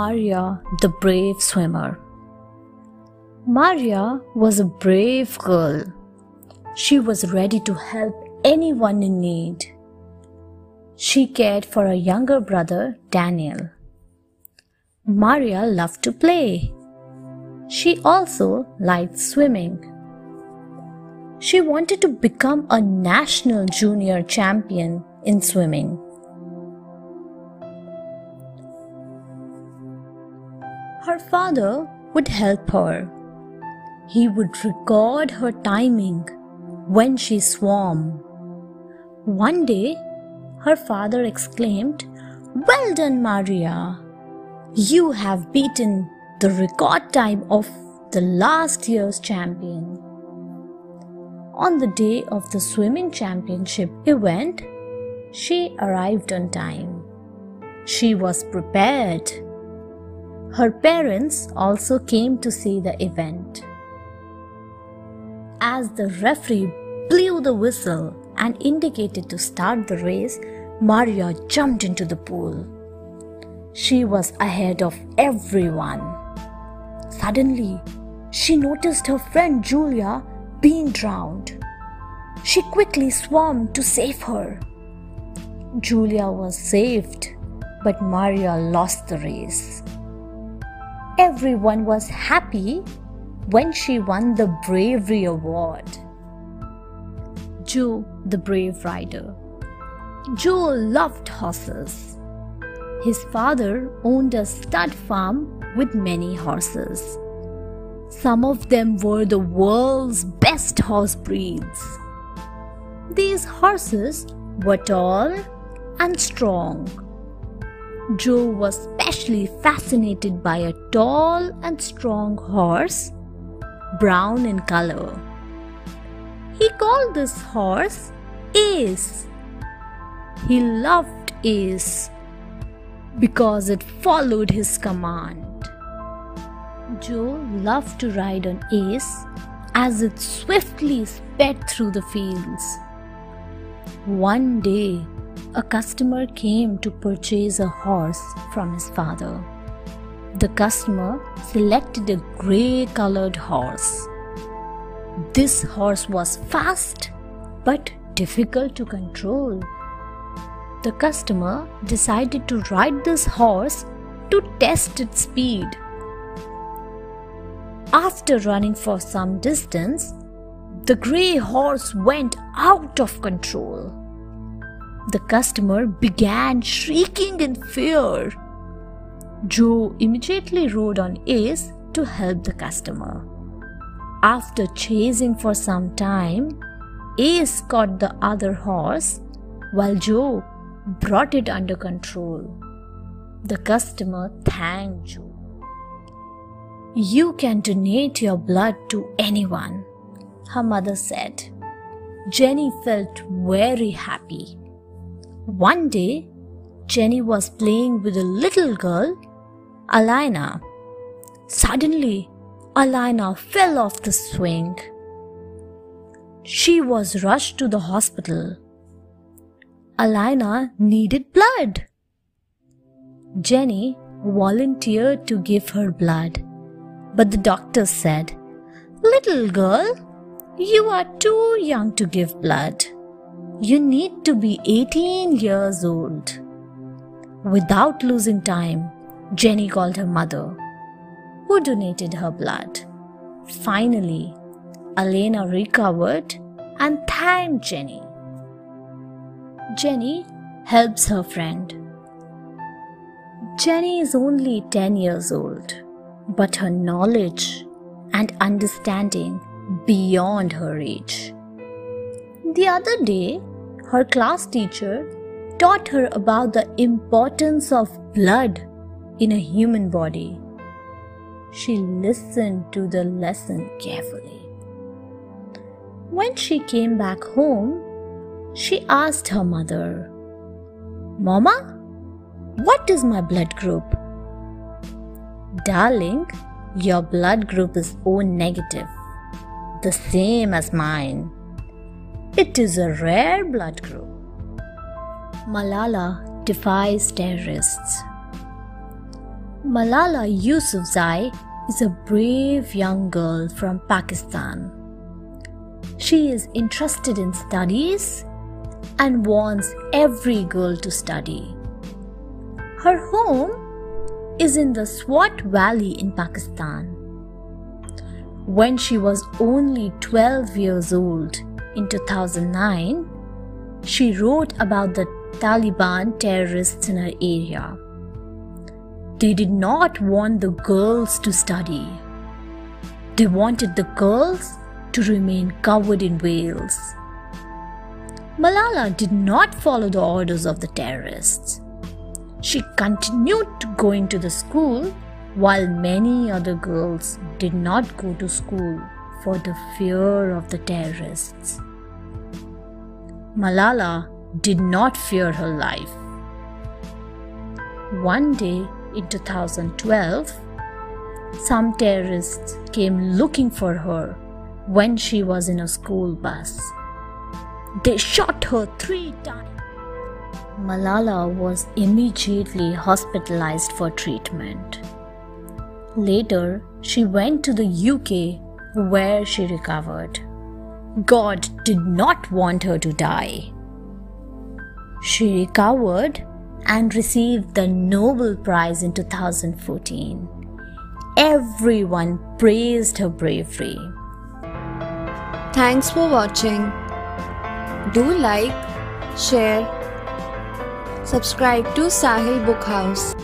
Maria, the brave swimmer. Maria was a brave girl. She was ready to help anyone in need. She cared for her younger brother, Daniel. Maria loved to play. She also liked swimming. She wanted to become a national junior champion in swimming. Her father would help her. He would record her timing when she swam. One day, her father exclaimed, Well done, Maria! You have beaten the record time of the last year's champion. On the day of the swimming championship event, she arrived on time. She was prepared. Her parents also came to see the event. As the referee blew the whistle and indicated to start the race, Maria jumped into the pool. She was ahead of everyone. Suddenly, she noticed her friend Julia being drowned. She quickly swam to save her. Julia was saved, but Maria lost the race. Everyone was happy when she won the Bravery Award. Joe, the brave rider. Joe loved horses. His father owned a stud farm with many horses. Some of them were the world's best horse breeds. These horses were tall and strong. Joe was specially fascinated by a tall and strong horse, brown in color. He called this horse Ace. He loved Ace because it followed his command. Joe loved to ride on Ace as it swiftly sped through the fields. One day, a customer came to purchase a horse from his father. The customer selected a grey colored horse. This horse was fast but difficult to control. The customer decided to ride this horse to test its speed. After running for some distance, the grey horse went out of control. The customer began shrieking in fear. Joe immediately rode on Ace to help the customer. After chasing for some time, Ace caught the other horse while Joe brought it under control. The customer thanked Joe. You can donate your blood to anyone, her mother said. Jenny felt very happy. One day, Jenny was playing with a little girl, Alina. Suddenly, Alina fell off the swing. She was rushed to the hospital. Alina needed blood. Jenny volunteered to give her blood, but the doctor said, Little girl, you are too young to give blood. You need to be 18 years old. Without losing time, Jenny called her mother, who donated her blood. Finally, Alina recovered and thanked Jenny. Jenny helps her friend. Jenny is only 10 years old, but her knowledge and understanding beyond her age. The other day, her class teacher taught her about the importance of blood in a human body. She listened to the lesson carefully. When she came back home, she asked her mother, Mama, what is my blood group? Darling, your blood group is O negative, the same as mine. It is a rare blood group. Malala defies terrorists. Malala Yousafzai is a brave young girl from Pakistan. She is interested in studies and wants every girl to study. Her home is in the Swat Valley in Pakistan. When she was only 12 years old in 2009, she wrote about the Taliban terrorists in her area. They did not want the girls to study. They wanted the girls to remain covered in veils. Malala did not follow the orders of the terrorists. She continued to go into the school while many other girls did not go to school for the fear of the terrorists. Malala did not fear her life. One day in 2012, some terrorists came looking for her when she was in a school bus. They shot her three times. Malala was immediately hospitalized for treatment. Later, she went to the UK where she recovered. God did not want her to die. She recovered and received the Nobel Prize in 2014. Everyone praised her bravery. Thanks for watching. Do like, share, subscribe to Sahil Book House.